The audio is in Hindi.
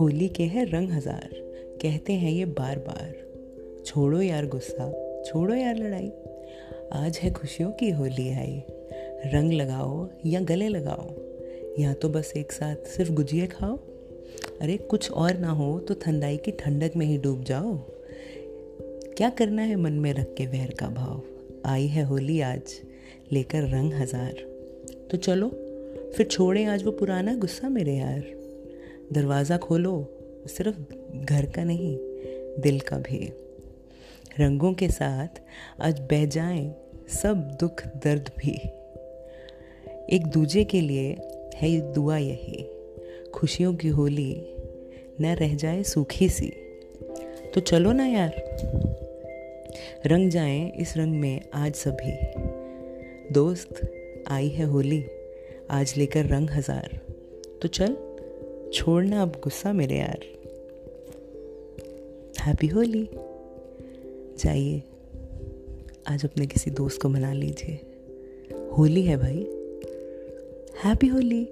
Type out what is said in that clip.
होली के हैं रंग हज़ार। कहते हैं ये बार बार छोड़ो यार गुस्सा, छोड़ो यार लड़ाई। आज है खुशियों की होली आई। रंग लगाओ या गले लगाओ। या तो बस एक साथ सिर्फ़ गुजिए खाओ। अरे कुछ और ना हो तो ठंडाई की ठंडक में ही डूब जाओ। क्या करना है मन में रख के वहर का भाव? आई है होली आज। लेकर रंग हज़ार। तो चलो, फिर छोड़े आज वो पुराना गुस्सा मेरे यार। दरवाज़ा खोलो, सिर्फ़ घर का नहीं, दिल का भी। रंगों के साथ आज बह जाएँ सब दुख दर्द भी। एक दूजे के लिए है दुआ यही, खुशियों की होली न रह जाए सूखी सी। तो चलो ना यार, रंग जाएँ इस रंग में आज सभी। दोस्त, आई है होली, आज लेकर रंग हज़ार। तो चल, छोड़ना अब गुस्सा मेरे यार। हैप्पी होली जाइए, आज अपने किसी दोस्त को मना लीजिए। होली है भाई। हैप्पी होली